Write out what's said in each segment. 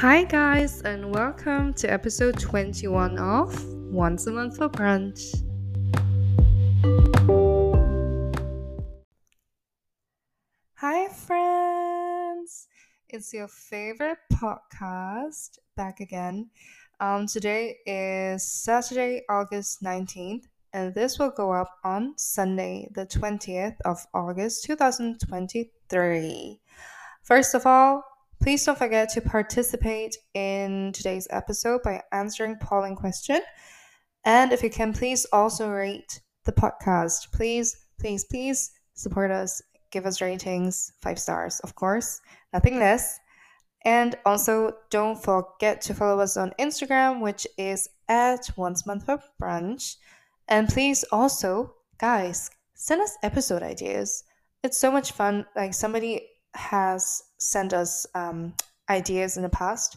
Hi, guys, and welcome to episode 21 of Once a Month for Brunch. Hi, friends! It's your favorite podcast back again. Um, today is Saturday, August 19th, and this will go up on Sunday, the 20th of August 2023. First of all, please don't forget to participate in today's episode by answering polling question. And if you can, please also rate the podcast. Please, please, please support us. Give us ratings, five stars, of course, nothing less. And also, don't forget to follow us on Instagram, which is at Once Month for Brunch. And please also, guys, send us episode ideas. It's so much fun. Like somebody has sent us um, ideas in the past,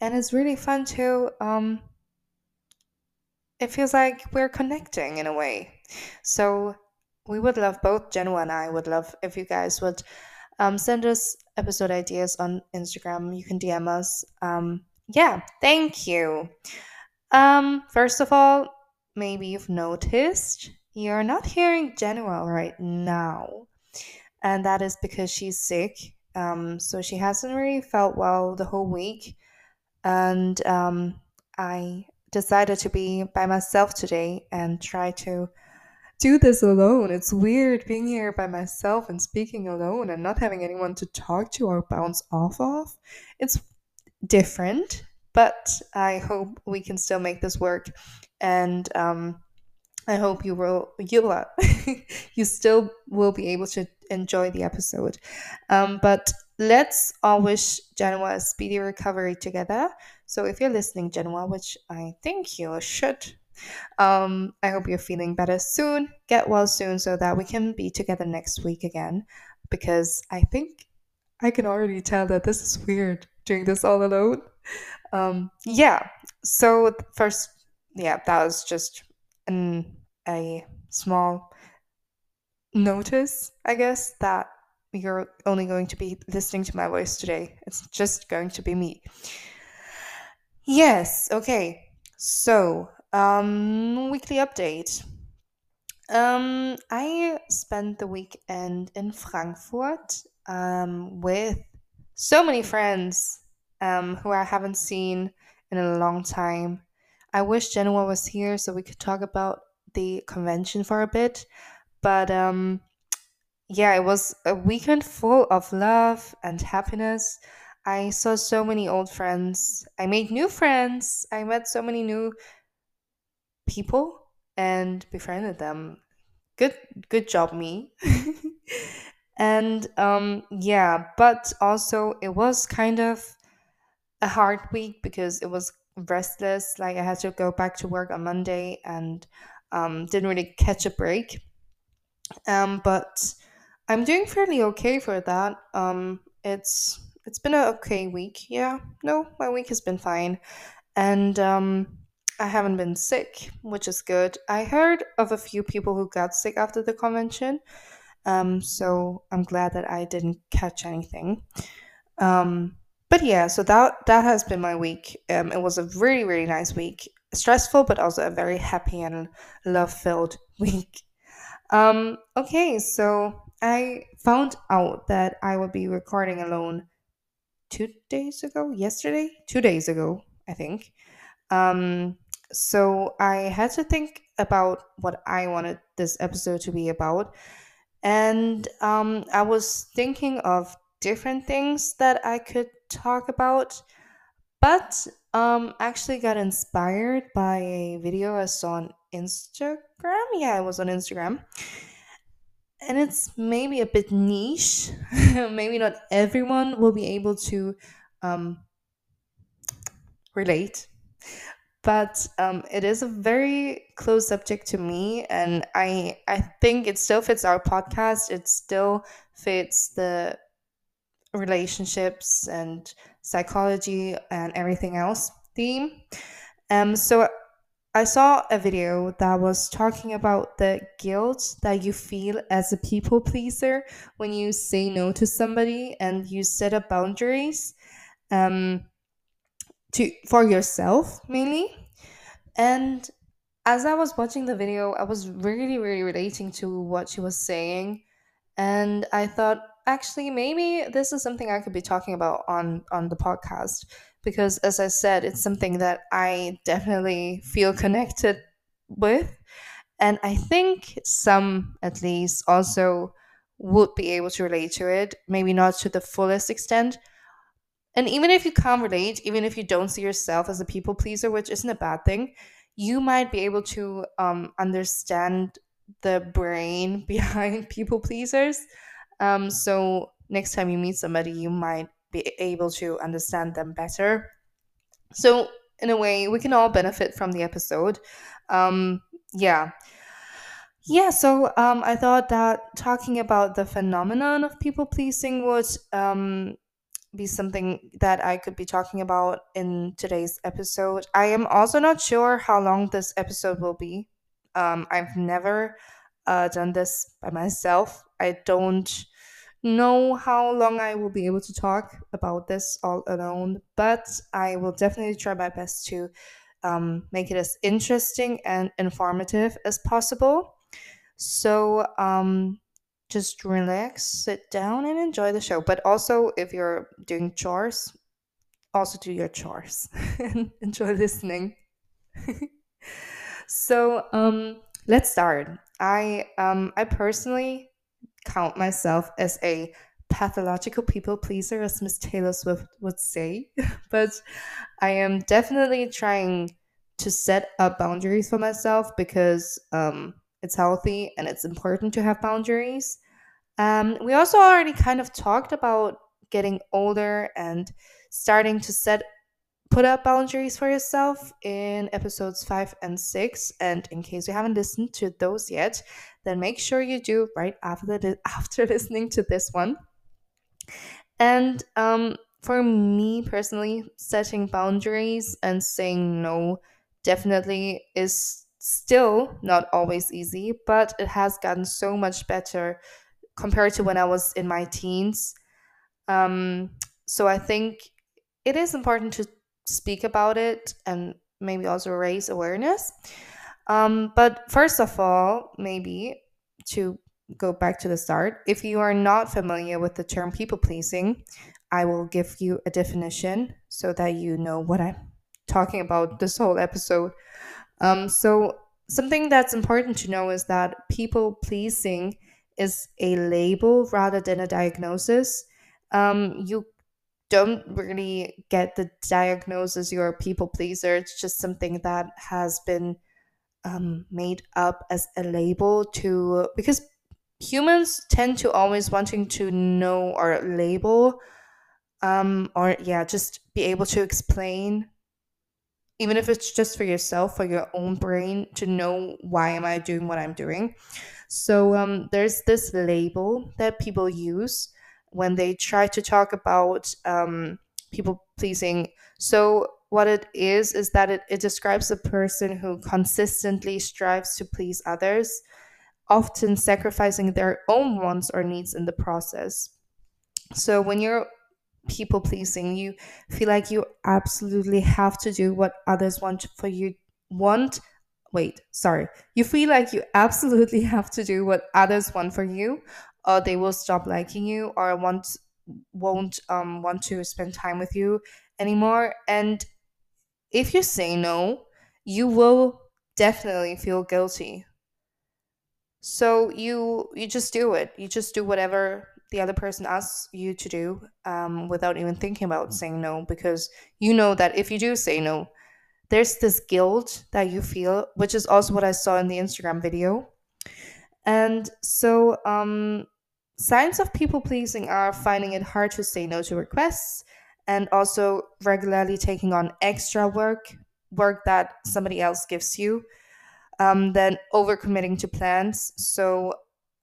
and it's really fun too. Um, it feels like we're connecting in a way. So we would love both Genoa and I would love if you guys would um, send us episode ideas on Instagram. You can DM us. Um, yeah, thank you. Um, first of all, maybe you've noticed you're not hearing Genoa right now, and that is because she's sick. Um, so she hasn't really felt well the whole week, and um, I decided to be by myself today and try to do this alone. It's weird being here by myself and speaking alone and not having anyone to talk to or bounce off of. It's different, but I hope we can still make this work. And um, I hope you will you will you still will be able to enjoy the episode. Um, but let's all wish Genoa a speedy recovery together. So if you're listening, Genoa, which I think you should, um, I hope you're feeling better soon. Get well soon so that we can be together next week again. Because I think I can already tell that this is weird doing this all alone. Um, yeah. So first, yeah, that was just an a small notice, I guess, that you're only going to be listening to my voice today. It's just going to be me. Yes, okay. So, um, weekly update. Um, I spent the weekend in Frankfurt um, with so many friends um, who I haven't seen in a long time. I wish Genoa was here so we could talk about the convention for a bit. But um, yeah, it was a weekend full of love and happiness. I saw so many old friends. I made new friends. I met so many new people and befriended them. Good good job me. and um yeah, but also it was kind of a hard week because it was restless. Like I had to go back to work on Monday and um, didn't really catch a break. Um, but I'm doing fairly okay for that. Um, it's it's been an okay week. Yeah, no, my week has been fine, and um, I haven't been sick, which is good. I heard of a few people who got sick after the convention, um, so I'm glad that I didn't catch anything. Um, but yeah, so that that has been my week. Um, it was a really really nice week, stressful but also a very happy and love filled week. Um, okay, so I found out that I would be recording alone two days ago, yesterday, two days ago, I think. Um, so I had to think about what I wanted this episode to be about. And um, I was thinking of different things that I could talk about, but um, actually got inspired by a video I saw on Instagram. Yeah, it was on Instagram. And it's maybe a bit niche. maybe not everyone will be able to um, relate. But um, it is a very close subject to me, and I I think it still fits our podcast. It still fits the relationships and psychology and everything else theme. Um, so I saw a video that was talking about the guilt that you feel as a people pleaser when you say no to somebody and you set up boundaries. Um, to for yourself mainly. And as I was watching the video, I was really, really relating to what she was saying. And I thought, actually, maybe this is something I could be talking about on, on the podcast. Because as I said, it's something that I definitely feel connected with. And I think some, at least, also would be able to relate to it. Maybe not to the fullest extent. And even if you can't relate, even if you don't see yourself as a people pleaser, which isn't a bad thing, you might be able to um, understand the brain behind people pleasers. Um, so next time you meet somebody, you might be able to understand them better. So in a way, we can all benefit from the episode. Um, yeah. Yeah, so um, I thought that talking about the phenomenon of people pleasing would um, be something that I could be talking about in today's episode. I am also not sure how long this episode will be. Um, I've never uh, done this by myself. I don't know how long I will be able to talk about this all alone, but I will definitely try my best to um, make it as interesting and informative as possible. So, um, just relax, sit down, and enjoy the show. But also, if you're doing chores, also do your chores and enjoy listening. so, um, let's start. I um, I personally count myself as a pathological people pleaser, as Miss Taylor Swift would say, but I am definitely trying to set up boundaries for myself because um, it's healthy and it's important to have boundaries. Um, we also already kind of talked about getting older and starting to set put up boundaries for yourself in episodes 5 and 6 and in case you haven't listened to those yet then make sure you do right after the, after listening to this one and um, for me personally setting boundaries and saying no definitely is still not always easy but it has gotten so much better compared to when I was in my teens. Um, so I think it is important to speak about it and maybe also raise awareness. Um, but first of all, maybe to go back to the start, if you are not familiar with the term people pleasing, I will give you a definition so that you know what I'm talking about this whole episode. Um, so, something that's important to know is that people pleasing is a label rather than a diagnosis. Um, you don't really get the diagnosis you're a people pleaser. It's just something that has been um, made up as a label to because humans tend to always wanting to know or label um, or yeah just be able to explain even if it's just for yourself for your own brain to know why am i doing what i'm doing so um, there's this label that people use when they try to talk about um, people pleasing. So what it is is that it, it describes a person who consistently strives to please others, often sacrificing their own wants or needs in the process. So when you're people pleasing, you feel like you absolutely have to do what others want for you want wait, sorry, you feel like you absolutely have to do what others want for you, or they will stop liking you, or want won't um want to spend time with you anymore. And if you say no, you will definitely feel guilty. So you you just do it. You just do whatever the other person asks you to do um, without even thinking about saying no because you know that if you do say no, there's this guilt that you feel, which is also what I saw in the Instagram video. And so, um, signs of people pleasing are finding it hard to say no to requests and also regularly taking on extra work, work that somebody else gives you. Um, then overcommitting to plans. So,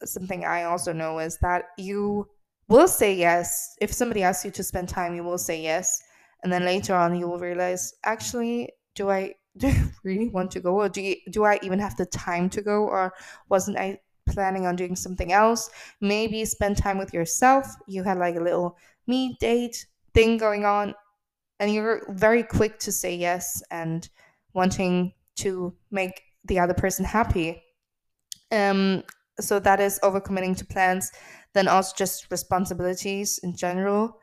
something I also know is that you will say yes. If somebody asks you to spend time, you will say yes. And then later on, you will realize, actually, do I do I really want to go or do you, do I even have the time to go or wasn't I planning on doing something else? Maybe spend time with yourself. You had like a little me date thing going on and you're very quick to say yes and wanting to make the other person happy. Um, so that is overcommitting to plans. Then also just responsibilities in general.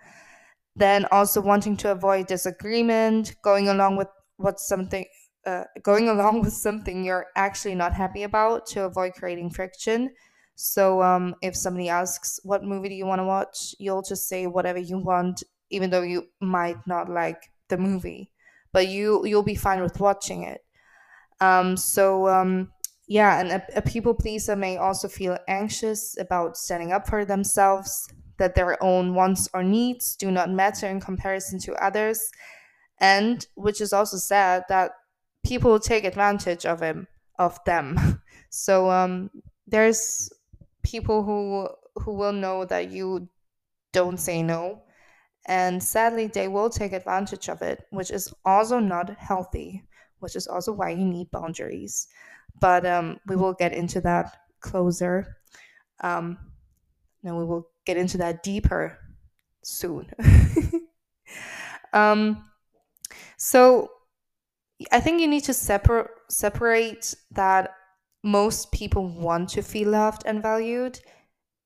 Then also wanting to avoid disagreement, going along with what something uh, going along with something you're actually not happy about to avoid creating friction. So um, if somebody asks what movie do you want to watch, you'll just say whatever you want, even though you might not like the movie, but you you'll be fine with watching it. Um, so um, yeah, and a, a people pleaser may also feel anxious about standing up for themselves, that their own wants or needs do not matter in comparison to others, and which is also sad that people take advantage of him of them. So um, there's people who who will know that you don't say no, and sadly they will take advantage of it, which is also not healthy. Which is also why you need boundaries. But um, we will get into that closer. Um, and we will get into that deeper soon. um, so I think you need to separate separate that most people want to feel loved and valued,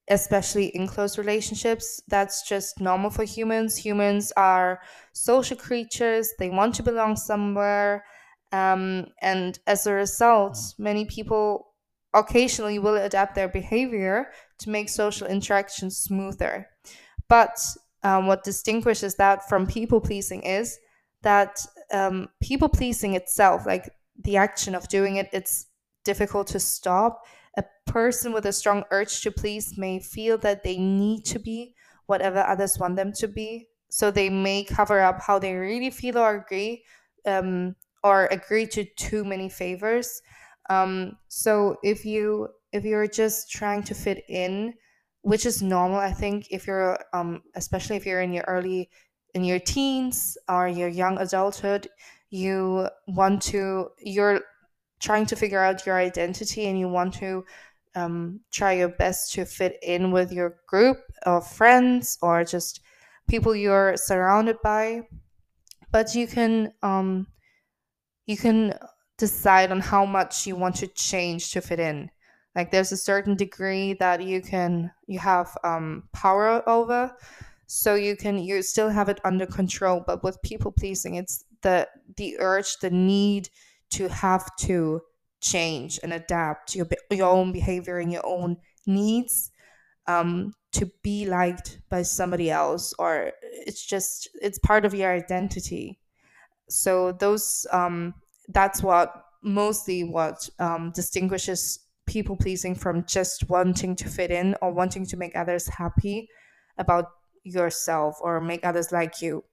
especially in close relationships. That's just normal for humans. Humans are social creatures. They want to belong somewhere. Um, and as a result, many people occasionally will adapt their behavior to make social interactions smoother. But um, what distinguishes that from people pleasing is that um, people pleasing itself, like the action of doing it, it's difficult to stop. A person with a strong urge to please may feel that they need to be whatever others want them to be. So they may cover up how they really feel or agree, um, or agree to too many favors. Um, so if you if you're just trying to fit in, which is normal, I think if you're um, especially if you're in your early in your teens or your young adulthood, you want to, you're trying to figure out your identity and you want to um, try your best to fit in with your group of friends or just people you're surrounded by. But you can, um, you can decide on how much you want to change to fit in like there's a certain degree that you can you have um, power over so you can you still have it under control but with people pleasing it's the the urge the need to have to change and adapt your your own behavior and your own needs um, to be liked by somebody else or it's just it's part of your identity. So those um, that's what mostly what um, distinguishes people pleasing from just wanting to fit in or wanting to make others happy about yourself or make others like you.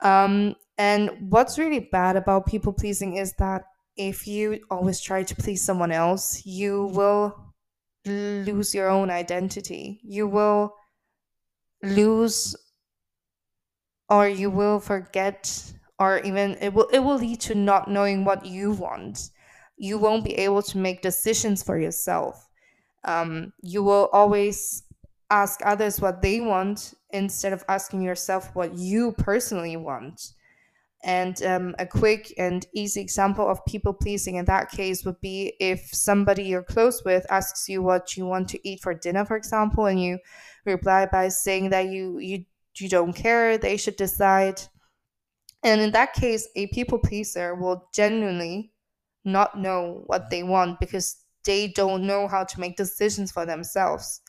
Um, and what's really bad about people pleasing is that if you always try to please someone else, you will lose your own identity. You will lose or you will forget or even it will it will lead to not knowing what you want. You won't be able to make decisions for yourself. Um, you will always ask others what they want instead of asking yourself what you personally want. And um, a quick and easy example of people pleasing in that case would be if somebody you're close with asks you what you want to eat for dinner, for example, and you reply by saying that you you you don't care, they should decide. And in that case, a people pleaser will genuinely not know what they want because they don't know how to make decisions for themselves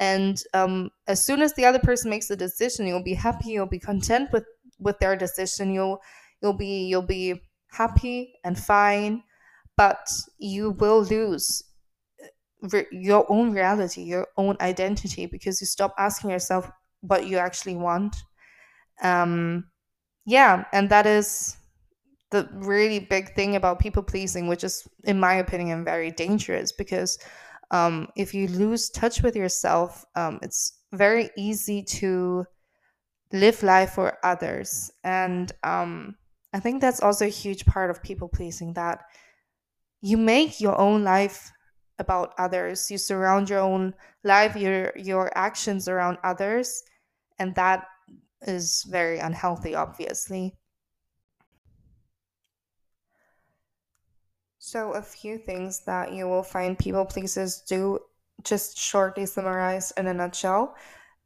and um, as soon as the other person makes a decision you'll be happy you'll be content with with their decision. You'll you'll be you'll be happy and fine but you will lose uh, re- your own reality your own identity because you stop asking yourself what you actually want. Um yeah and that is the really big thing about people pleasing which is in my opinion very dangerous because um, if you lose touch with yourself, um, it's very easy to live life for others. And um, I think that's also a huge part of people pleasing that you make your own life about others. You surround your own life, your your actions around others, and that is very unhealthy, obviously. So, a few things that you will find people pleasers do, just shortly summarized in a nutshell.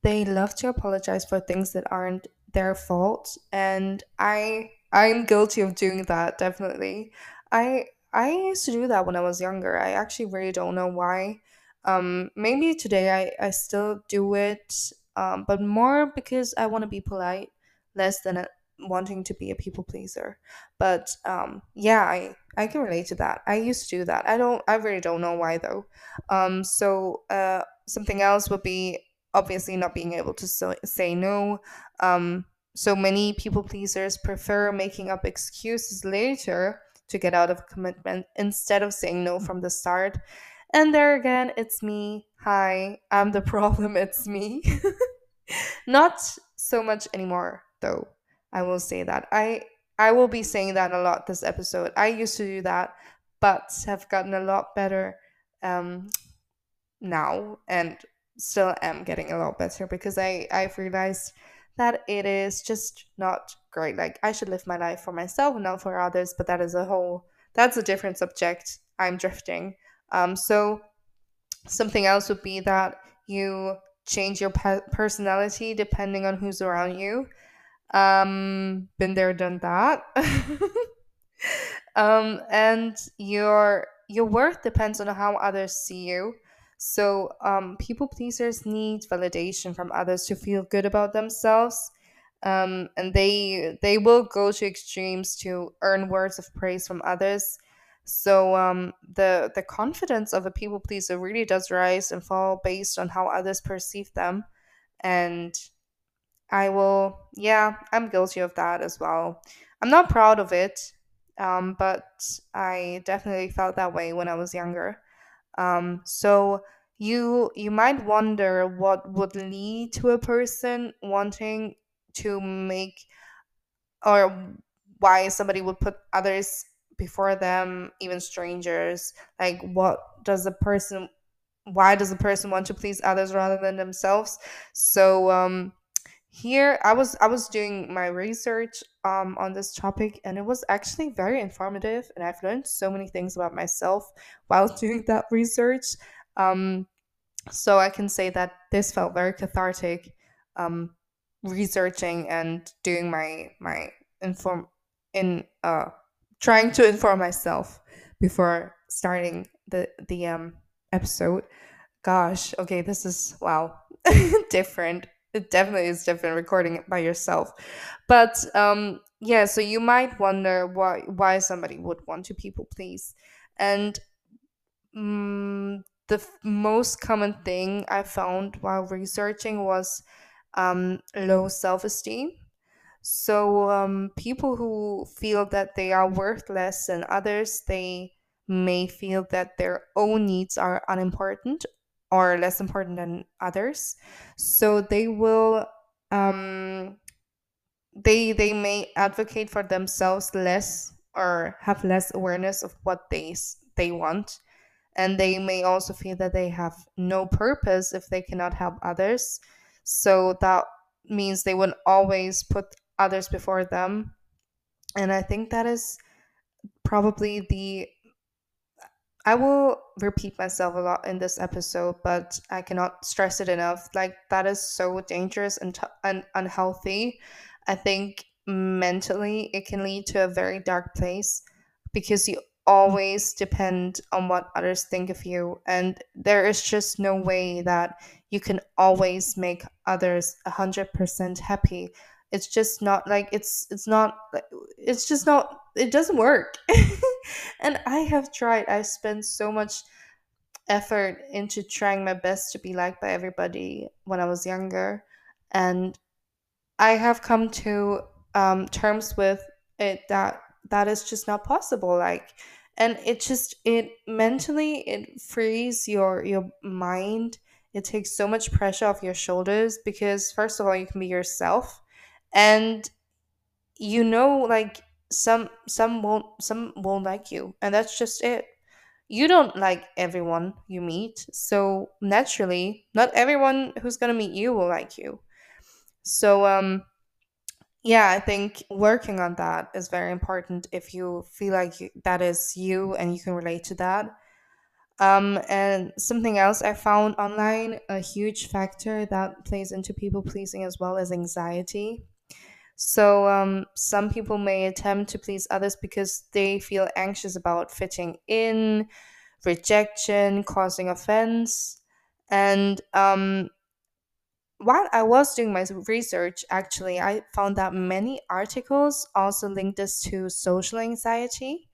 They love to apologize for things that aren't their fault, and I I'm guilty of doing that, definitely. I I used to do that when I was younger. I actually really don't know why. Um, maybe today I I still do it, um, but more because I want to be polite, less than wanting to be a people pleaser. But um, yeah, I I can relate to that. I used to do that. I don't. I really don't know why though. Um, so uh, something else would be obviously not being able to say no. Um, so many people pleasers prefer making up excuses later to get out of a commitment instead of saying no from the start. And there again, it's me. Hi, I'm the problem. It's me. Not so much anymore, though. I will say that. I I will be saying that a lot this episode. I used to do that, but have gotten a lot better um, now, and still am getting a lot better because I I've realized that it is just not great. Like I should live my life for myself not for others, but that is a whole that's a different subject. I'm drifting. Um, so something else would be that you change your pe- personality depending on who's around you. Um, been there, done that. um, and your your worth depends on how others see you. So, um, people pleasers need validation from others to feel good about themselves. Um, and they they will go to extremes to earn words of praise from others. So um, the the confidence of a people pleaser really does rise and fall based on how others perceive them. And I will, yeah, I'm guilty of that as well. I'm not proud of it, um, but I definitely felt that way when I was younger. Um, so you you might wonder what would lead to a person wanting to make or why somebody would put others before them, even strangers. Like what does a person why does a person want to please others rather than themselves? So um here I was I was doing my research um on this topic and it was actually very informative and I've learned so many things about myself while doing that research. Um so I can say that this felt very cathartic um researching and doing my my inform in uh trying to inform myself before starting the the um episode. Gosh, okay, this is wow different it definitely is different recording it by yourself. But um yeah, so you might wonder why why somebody would want to people please. And mm the f- most common thing I found while researching was um, low self esteem. So um, people who feel that they are worthless than others, they may feel that their own needs are unimportant or less important than others. So they will um, they they may advocate for themselves less or have less awareness of what they they want. And they may also feel that they have no purpose if they cannot help others. So that means they would always put others before them. And i think that is probably the I will repeat myself a lot in this episode, but I cannot stress it enough. Like that is so dangerous and, t- and unhealthy. I think mentally it can lead to a very dark place because you mm. always depend on what others think of you and there is just no way that you can always make others 100% happy it's just not like it's it's not it's just not it doesn't work and i have tried i spent so much effort into trying my best to be liked by everybody when i was younger. And i have come to um, terms with it that that is just not possible like and it just it mentally it frees your your mind. It takes so much pressure off your shoulders because first of all you can be yourself and you know like some some won't some won't like you and that's just it you don't like everyone you meet so naturally not everyone who's gonna meet you will like you so um yeah, I think working on that is very important if you feel like you, that is you and you can relate to that. Um, and something else I found online, a huge factor that plays into people pleasing as well is anxiety. So, um, some people may attempt to please others because they feel anxious about fitting in, rejection, causing offense. And um, while I was doing my research, actually, I found that many articles also link this to social anxiety.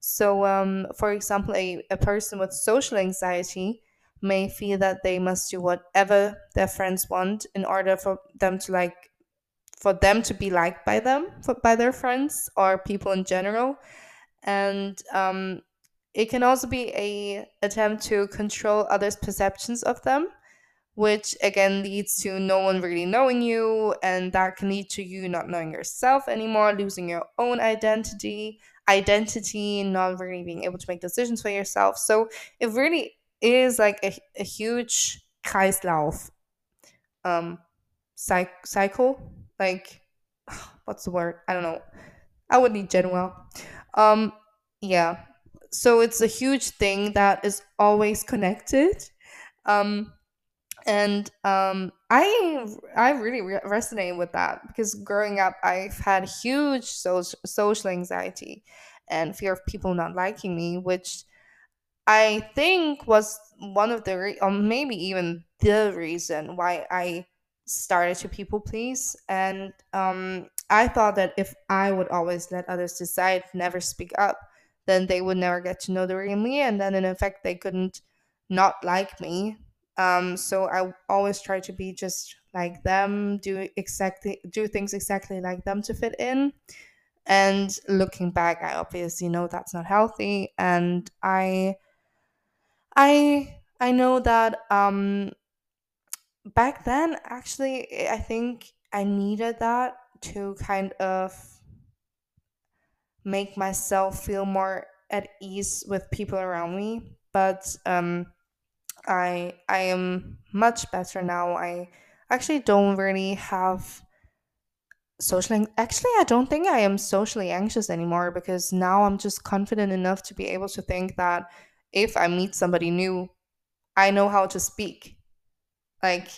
So, um, for example, a, a person with social anxiety may feel that they must do whatever their friends want in order for them to like for them to be liked by them for, by their friends or people in general. And um, it can also be a attempt to control others perceptions of them which again leads to no one really knowing you and that can lead to you not knowing yourself anymore losing your own identity identity not really being able to make decisions for yourself. So it really is like a, a huge kreislauf um cyc- cycle like what's the word? I don't know. I would need general um yeah. So it's a huge thing that is always connected. Um and um, I I really re- resonate with that because growing up, I've had huge social social anxiety and fear of people not liking me, which I think was one of the re- or maybe even the reason why I started to people please. And um, I thought that if I would always let others decide, never speak up, then they would never get to know the real me, and then in effect they couldn't not like me. Um, so I always try to be just like them, do exactly do things exactly like them to fit in. And looking back, I obviously know that's not healthy, and I I I know that um back then actually I think I needed that to kind of make myself feel more at ease with people around me. But um I I am much better now. I actually don't really have social an- actually I don't think I am socially anxious anymore because now I'm just confident enough to be able to think that if I meet somebody new, I know how to speak like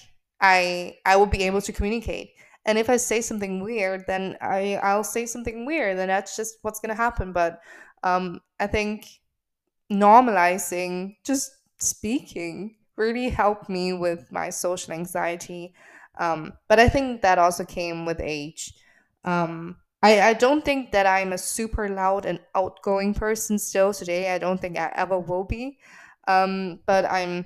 i i will be able to communicate and if i say something weird then i i'll say something weird and that's just what's going to happen but um i think normalizing just speaking really helped me with my social anxiety um but i think that also came with age um I, I don't think that I'm a super loud and outgoing person still today. I don't think I ever will be. Um, but I'm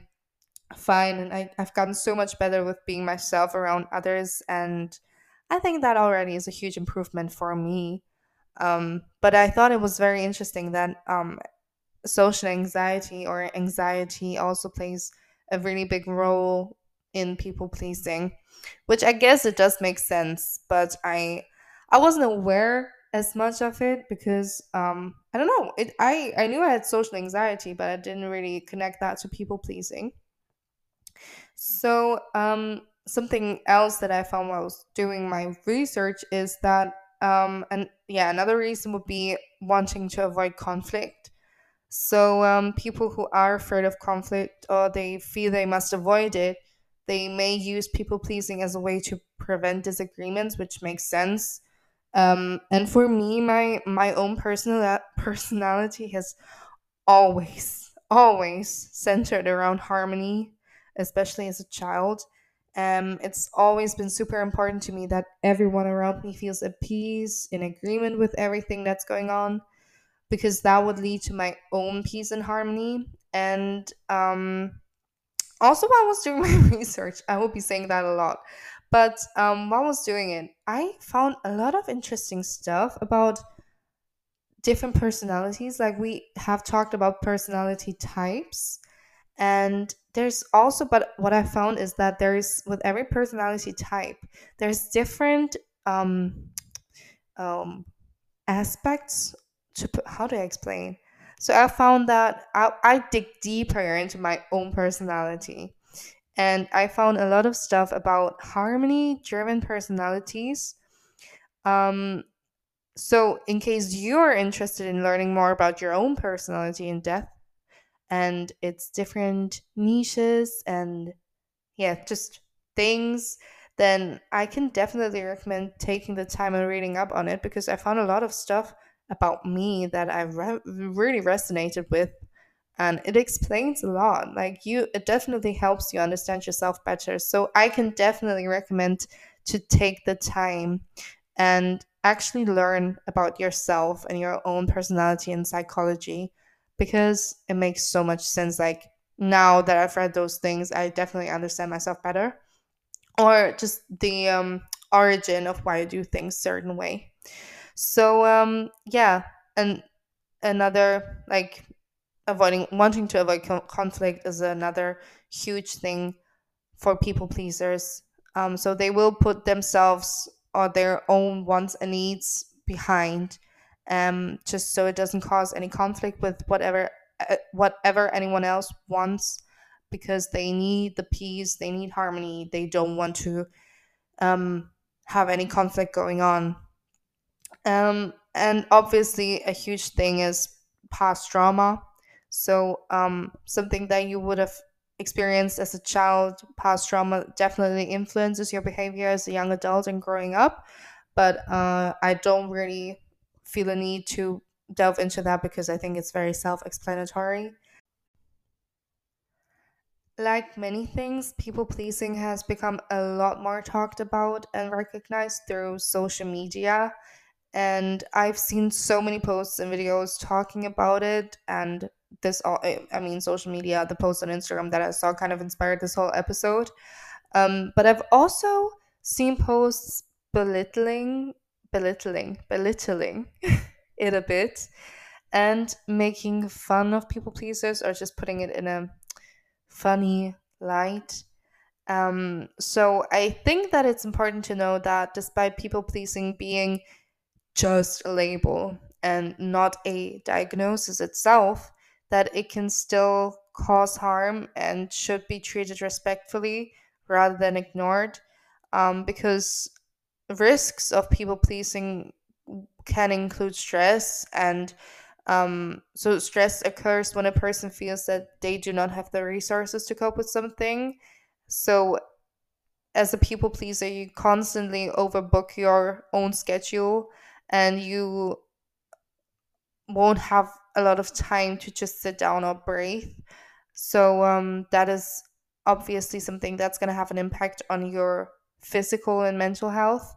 fine and I, I've gotten so much better with being myself around others and I think that already is a huge improvement for me. Um, but I thought it was very interesting that um, social anxiety or anxiety also plays a really big role in people pleasing, which I guess it does make sense, but I I wasn't aware as much of it because um, I don't know. It I I knew I had social anxiety, but I didn't really connect that to people pleasing. So, um, something else that I found while I was doing my research is that, um, and yeah, another reason would be wanting to avoid conflict. So, um, people who are afraid of conflict or they feel they must avoid it, they may use people pleasing as a way to prevent disagreements, which makes sense. Um, and for me, my my own personal personality has always, always centered around harmony, especially as a child. Um, it's always been super important to me that everyone around me feels at peace, in agreement with everything that's going on, because that would lead to my own peace and harmony. And um, also, while I was doing my research, I will be saying that a lot. But um, while I was doing it, I found a lot of interesting stuff about different personalities. Like we have talked about personality types. And there's also, but what I found is that there's, with every personality type, there's different um, um, aspects to how do I explain? So I found that I, I dig deeper into my own personality. And I found a lot of stuff about harmony driven personalities Um, so, in case you're interested in learning more about your own personality in depth and its different niches and yeah, just things, then I can definitely recommend taking the time and reading up on it because I found a lot of stuff about me that I re- really resonated with and it explains a lot like you it definitely helps you understand yourself better. So i can definitely recommend to take the time and actually learn about yourself and your own personality and psychology because it makes so much sense like now that i've read those things i definitely understand myself better or just the um, origin of why i do things certain way so um yeah and another like avoiding wanting to avoid con- conflict is another huge thing for people pleasers. Um, so they will put themselves or their own wants and needs behind, um, just so it doesn't cause any conflict with whatever uh, whatever anyone else wants, because they need the peace, they need harmony, they don't want to um, have any conflict going on. Um, and obviously, a huge thing is past trauma. So, um, something that you would have experienced as a child, past trauma definitely influences your behavior as a young adult and growing up. But uh, I don't really feel a need to delve into that because I think it's very self explanatory. Like many things, people pleasing has become a lot more talked about and recognized through social media and I've seen so many posts and videos talking about it and this all I I mean social media the post on Instagram that I saw kind of inspired this whole episode um but I've also seen posts belittling belittling belittling it a bit and making fun of people pleasers or just putting it in a funny light um so I think that it's important to know that despite people pleasing being just a label and not a diagnosis itself, that it can still cause harm and should be treated respectfully rather than ignored. Um, because risks of people pleasing can include stress and um, so stress occurs when a person feels that they do not have the resources to cope with something. So as a people pleaser, you constantly overbook your own schedule and you won't have a lot of time to just sit down or breathe. So um, that is obviously something that's going to have an impact on your physical and mental health.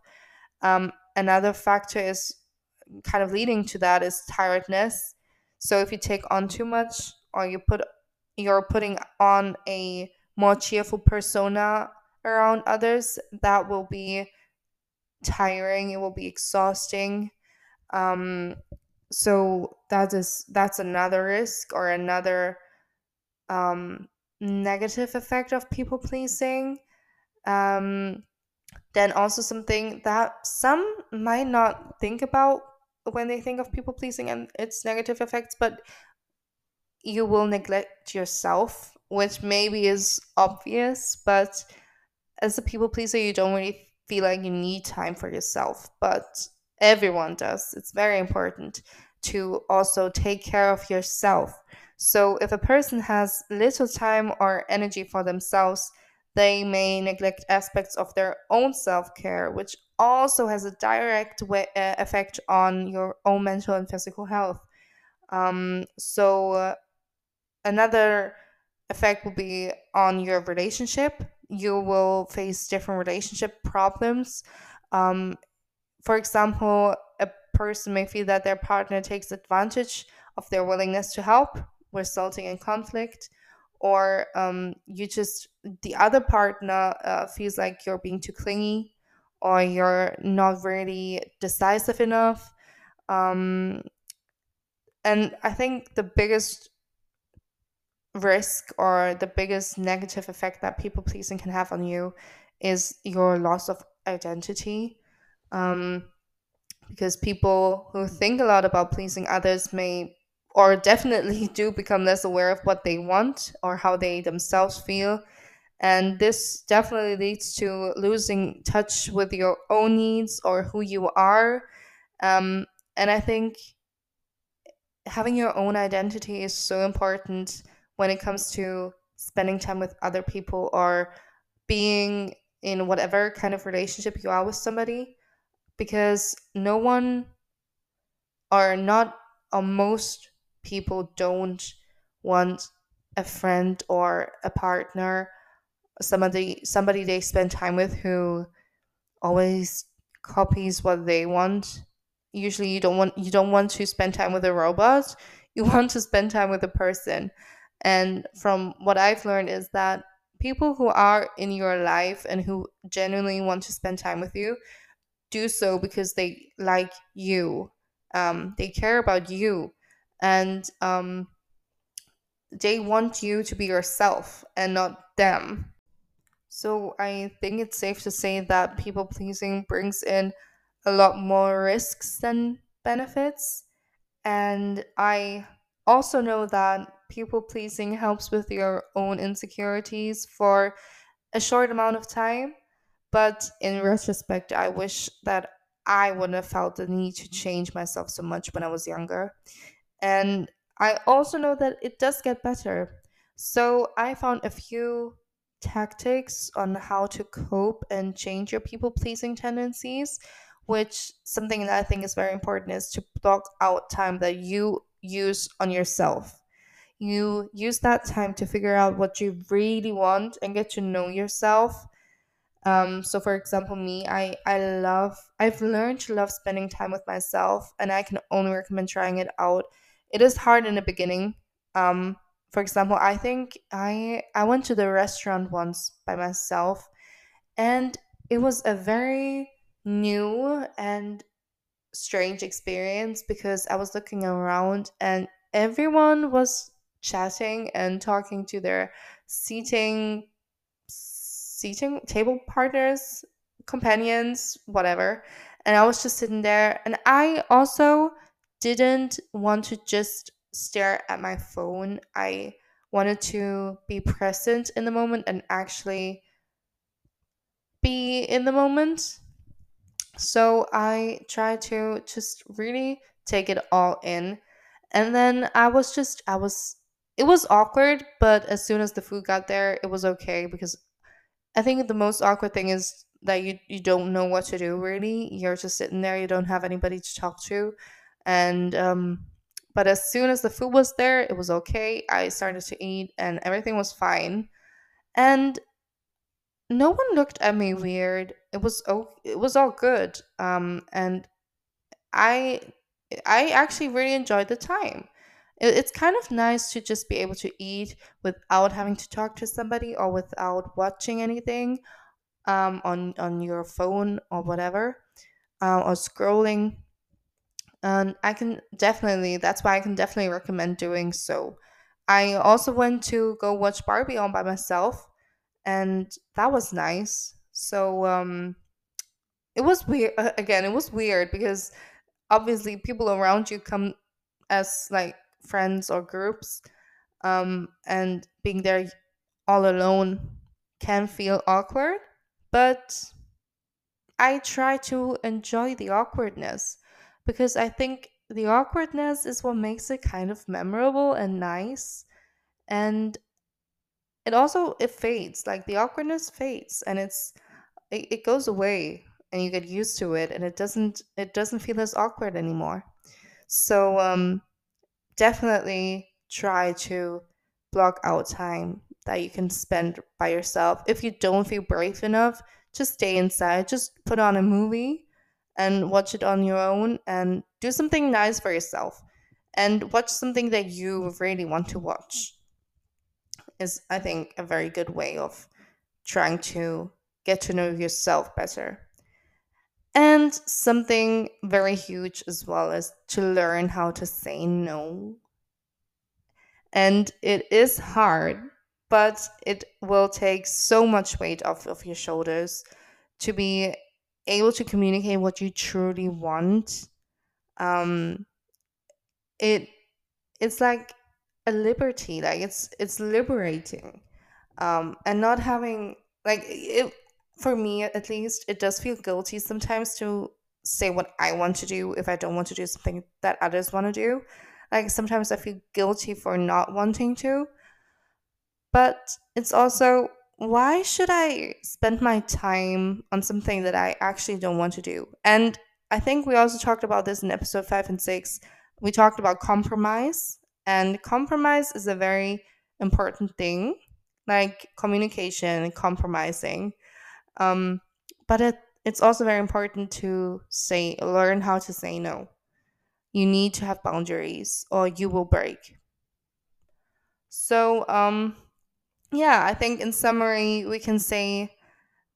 Um, another factor is kind of leading to that is tiredness. So if you take on too much or you put you're putting on a more cheerful persona around others, that will be tiring, it will be exhausting. Um, so that is that's another risk or another um, negative effect of people pleasing. Um, then also something that some might not think about when they think of people pleasing and its negative effects, but you will neglect yourself, which maybe is obvious, but as a people pleaser, you don't really feel like you need time for yourself, but everyone does. It's very important to also take care of yourself. So, if a person has little time or energy for themselves, they may neglect aspects of their own self care, which also has a direct way, uh, effect on your own mental and physical health. Um, so, uh, another effect will be on your relationship. You will face different relationship problems. Um, for example, a person may feel that their partner takes advantage of their willingness to help, resulting in conflict. Or um, you just, the other partner uh, feels like you're being too clingy or you're not really decisive enough. Um, and I think the biggest risk or the biggest negative effect that people pleasing can have on you is your loss of identity. Um, because people who think a lot about pleasing others may or definitely do become less aware of what they want or how they themselves feel And this definitely leads to losing touch with your own needs or who you are. Um, and I think having your own identity is so important when it comes to spending time with other people or being in whatever kind of relationship you are with somebody because no one or not or most people don't want a friend or a partner somebody somebody they spend time with who always copies what they want. Usually you don't want you don't want to spend time with a robot you want to spend time with a person. And from what i've learned is that people who are in your life and who genuinely want to spend time with you do so because they like you. Um, they care about you and um, they want you to be yourself and not them so I think it's safe to say that people pleasing brings in a lot more risks than benefits. And I also know that people pleasing helps with your own insecurities for a short amount of time. But in retrospect, I wish that I wouldn't have felt the need to change myself so much when I was younger. And I also know that it does get better. So I found a few tactics on how to cope and change your people pleasing tendencies, which something that I think is very important is to block out time that you use on yourself. You use that time to figure out what you really want and get to know yourself um, so for example, me, I I love I've learned to love spending time with myself, and I can only recommend trying it out. It is hard in the beginning. Um, for example, I think I I went to the restaurant once by myself, and it was a very new and strange experience because I was looking around and everyone was chatting and talking to their seating seating table partners, companions, whatever. And I was just sitting there and I also didn't want to just stare at my phone. I wanted to be present in the moment and actually be in the moment. So I tried to just really take it all in. And then I was just, I was, it was awkward, but as soon as the food got there, it was okay because I think the most awkward thing is that you you don't know what to do really. You're just sitting there, you don't have anybody to talk to. And um but as soon as the food was there, it was okay. I started to eat and everything was fine. And no one looked at me weird. It was oh, it was all good. Um and I I actually really enjoyed the time. It, it's kind of nice to just be able to eat without having to talk to somebody or without watching anything um, on on your phone or whatever uh, or scrolling. And I can definitely that's why I can definitely recommend doing so. I also went to go watch Barbie all by myself, and that was nice. So um, it was weird. Uh, again, it was weird because obviously people around you come as like friends or groups um, and being there all alone can feel awkward but i try to enjoy the awkwardness because i think the awkwardness is what makes it kind of memorable and nice and it also it fades like the awkwardness fades and it's it, it goes away and you get used to it and it doesn't it doesn't feel as awkward anymore so um definitely try to block out time that you can spend by yourself. If you don't feel brave enough, just stay inside. Just put on a movie and watch it on your own and do something nice for yourself. And watch something that you really want to watch is, I think, a very good way of trying to get to know yourself better. And something very huge as well is to learn how to say no. And it is hard, but it will take so much weight off of your shoulders to be able to communicate what you truly want. Um, it it's like a liberty, like it's it's liberating. um, and not having like it for me at least it does feel guilty sometimes to say what i want to do if i don't want to do something that others want to do like sometimes i feel guilty for not wanting to but it's also why should i spend my time on something that i actually don't want to do? And i think we also talked about this in episode 5 and 6 we talked about compromise and compromise is a very important thing like communication and compromising. Um, but it it's also very important to say learn how to say no. You need to have boundaries or you will break. So um yeah i think in summary we can say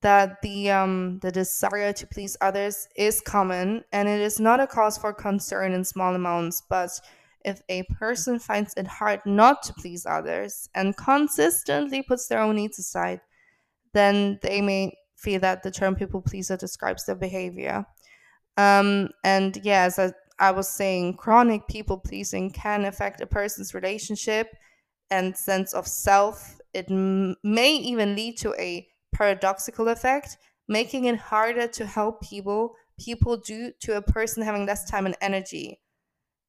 that the um the desire to please others is common and it is not a cause for concern in small amounts but if a person finds it hard not to please others and consistently puts their own needs aside then they may feel that the term people pleaser describes their behavior. Um, and yeah, as I, I was saying, chronic people pleasing can affect a person's relationship and sense of self. It may even lead to a paradoxical effect, making it harder to help people people due to a person having less time and energy.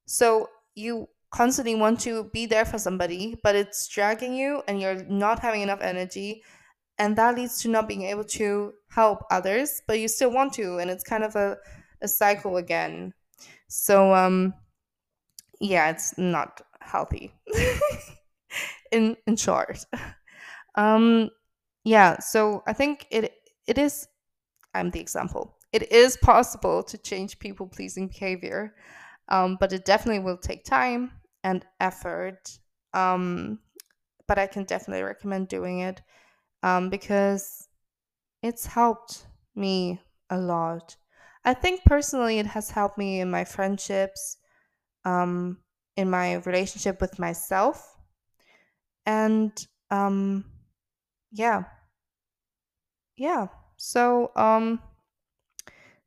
So you constantly want to be there for somebody, but it's dragging you and you're not having enough energy and that leads to not being able to help others but you still want to and it's kind of a, a cycle again so um yeah it's not healthy in in short um yeah so i think it it is i'm the example it is possible to change people pleasing behavior um but it definitely will take time and effort um but i can definitely recommend doing it um, because it's helped me a lot. I think personally, it has helped me in my friendships, um, in my relationship with myself, and um, yeah, yeah. So um,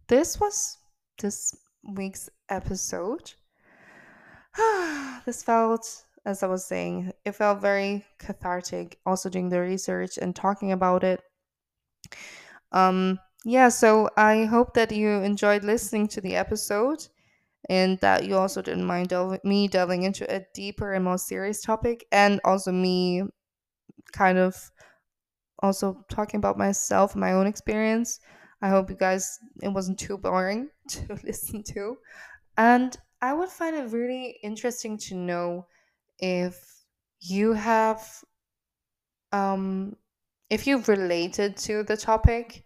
this was this week's episode. this felt as I was saying, it felt very cathartic also doing the research and talking about it. Um, yeah, so I hope that you enjoyed listening to the episode and that you also didn't mind me delving into a deeper and more serious topic and also me kind of also talking about myself my own experience. I hope you guys it wasn't too boring to listen to. And I would find it really interesting to know if you have um if you've related to the topic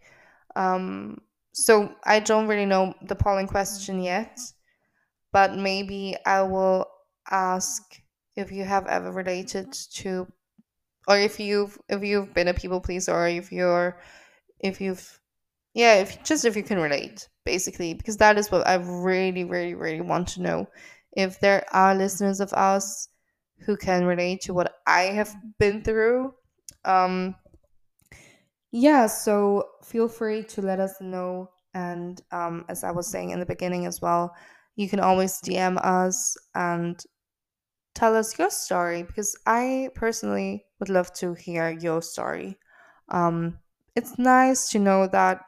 um so i don't really know the polling question yet but maybe i will ask if you have ever related to or if you've if you've been a people pleaser or if you're if you've yeah if just if you can relate basically because that is what i really really really want to know if there are listeners of us who can relate to what I have been through. Um, yeah, so feel free to let us know. And um, as I was saying in the beginning as well, you can always DM us and tell us your story because I personally would love to hear your story. Um, it's nice to know that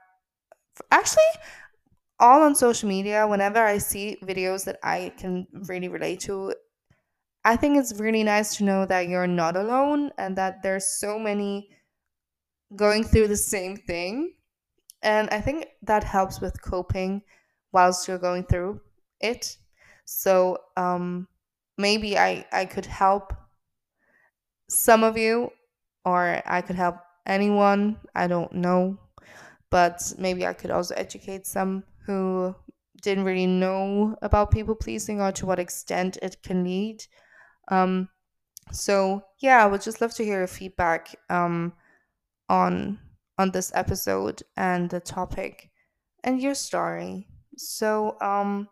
actually, all on social media, whenever I see videos that I can really relate to, I think it's really nice to know that you're not alone and that there's so many going through the same thing. And I think that helps with coping whilst you're going through it. So um, maybe I, I could help some of you, or I could help anyone. I don't know. But maybe I could also educate some who didn't really know about people pleasing or to what extent it can lead um, so yeah, I would just love to hear your feedback um, on on this episode and the topic and your story. So um,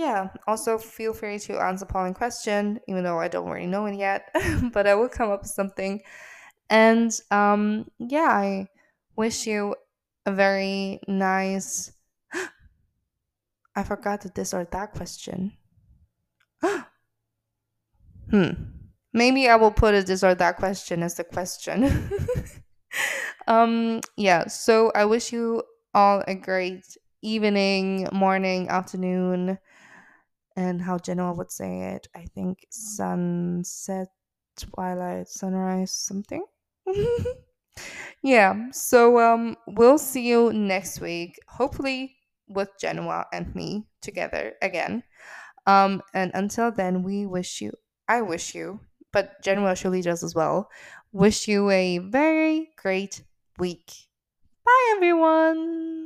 yeah, also feel free to answer polling question, even though I don't really know it yet, but I will come up with something. And um, yeah, I wish you a very nice. I forgot the this or that question. Hmm. maybe I will put a this or that question as the question. um, yeah, so I wish you all a great evening, morning, afternoon, and how Genoa would say it. I think sunset, twilight, sunrise, something. yeah, so um we'll see you next week, hopefully with Genoa and me together again. Um, and until then, we wish you, I wish you, but Genoa surely does as well, wish you a very great week. Bye, everyone.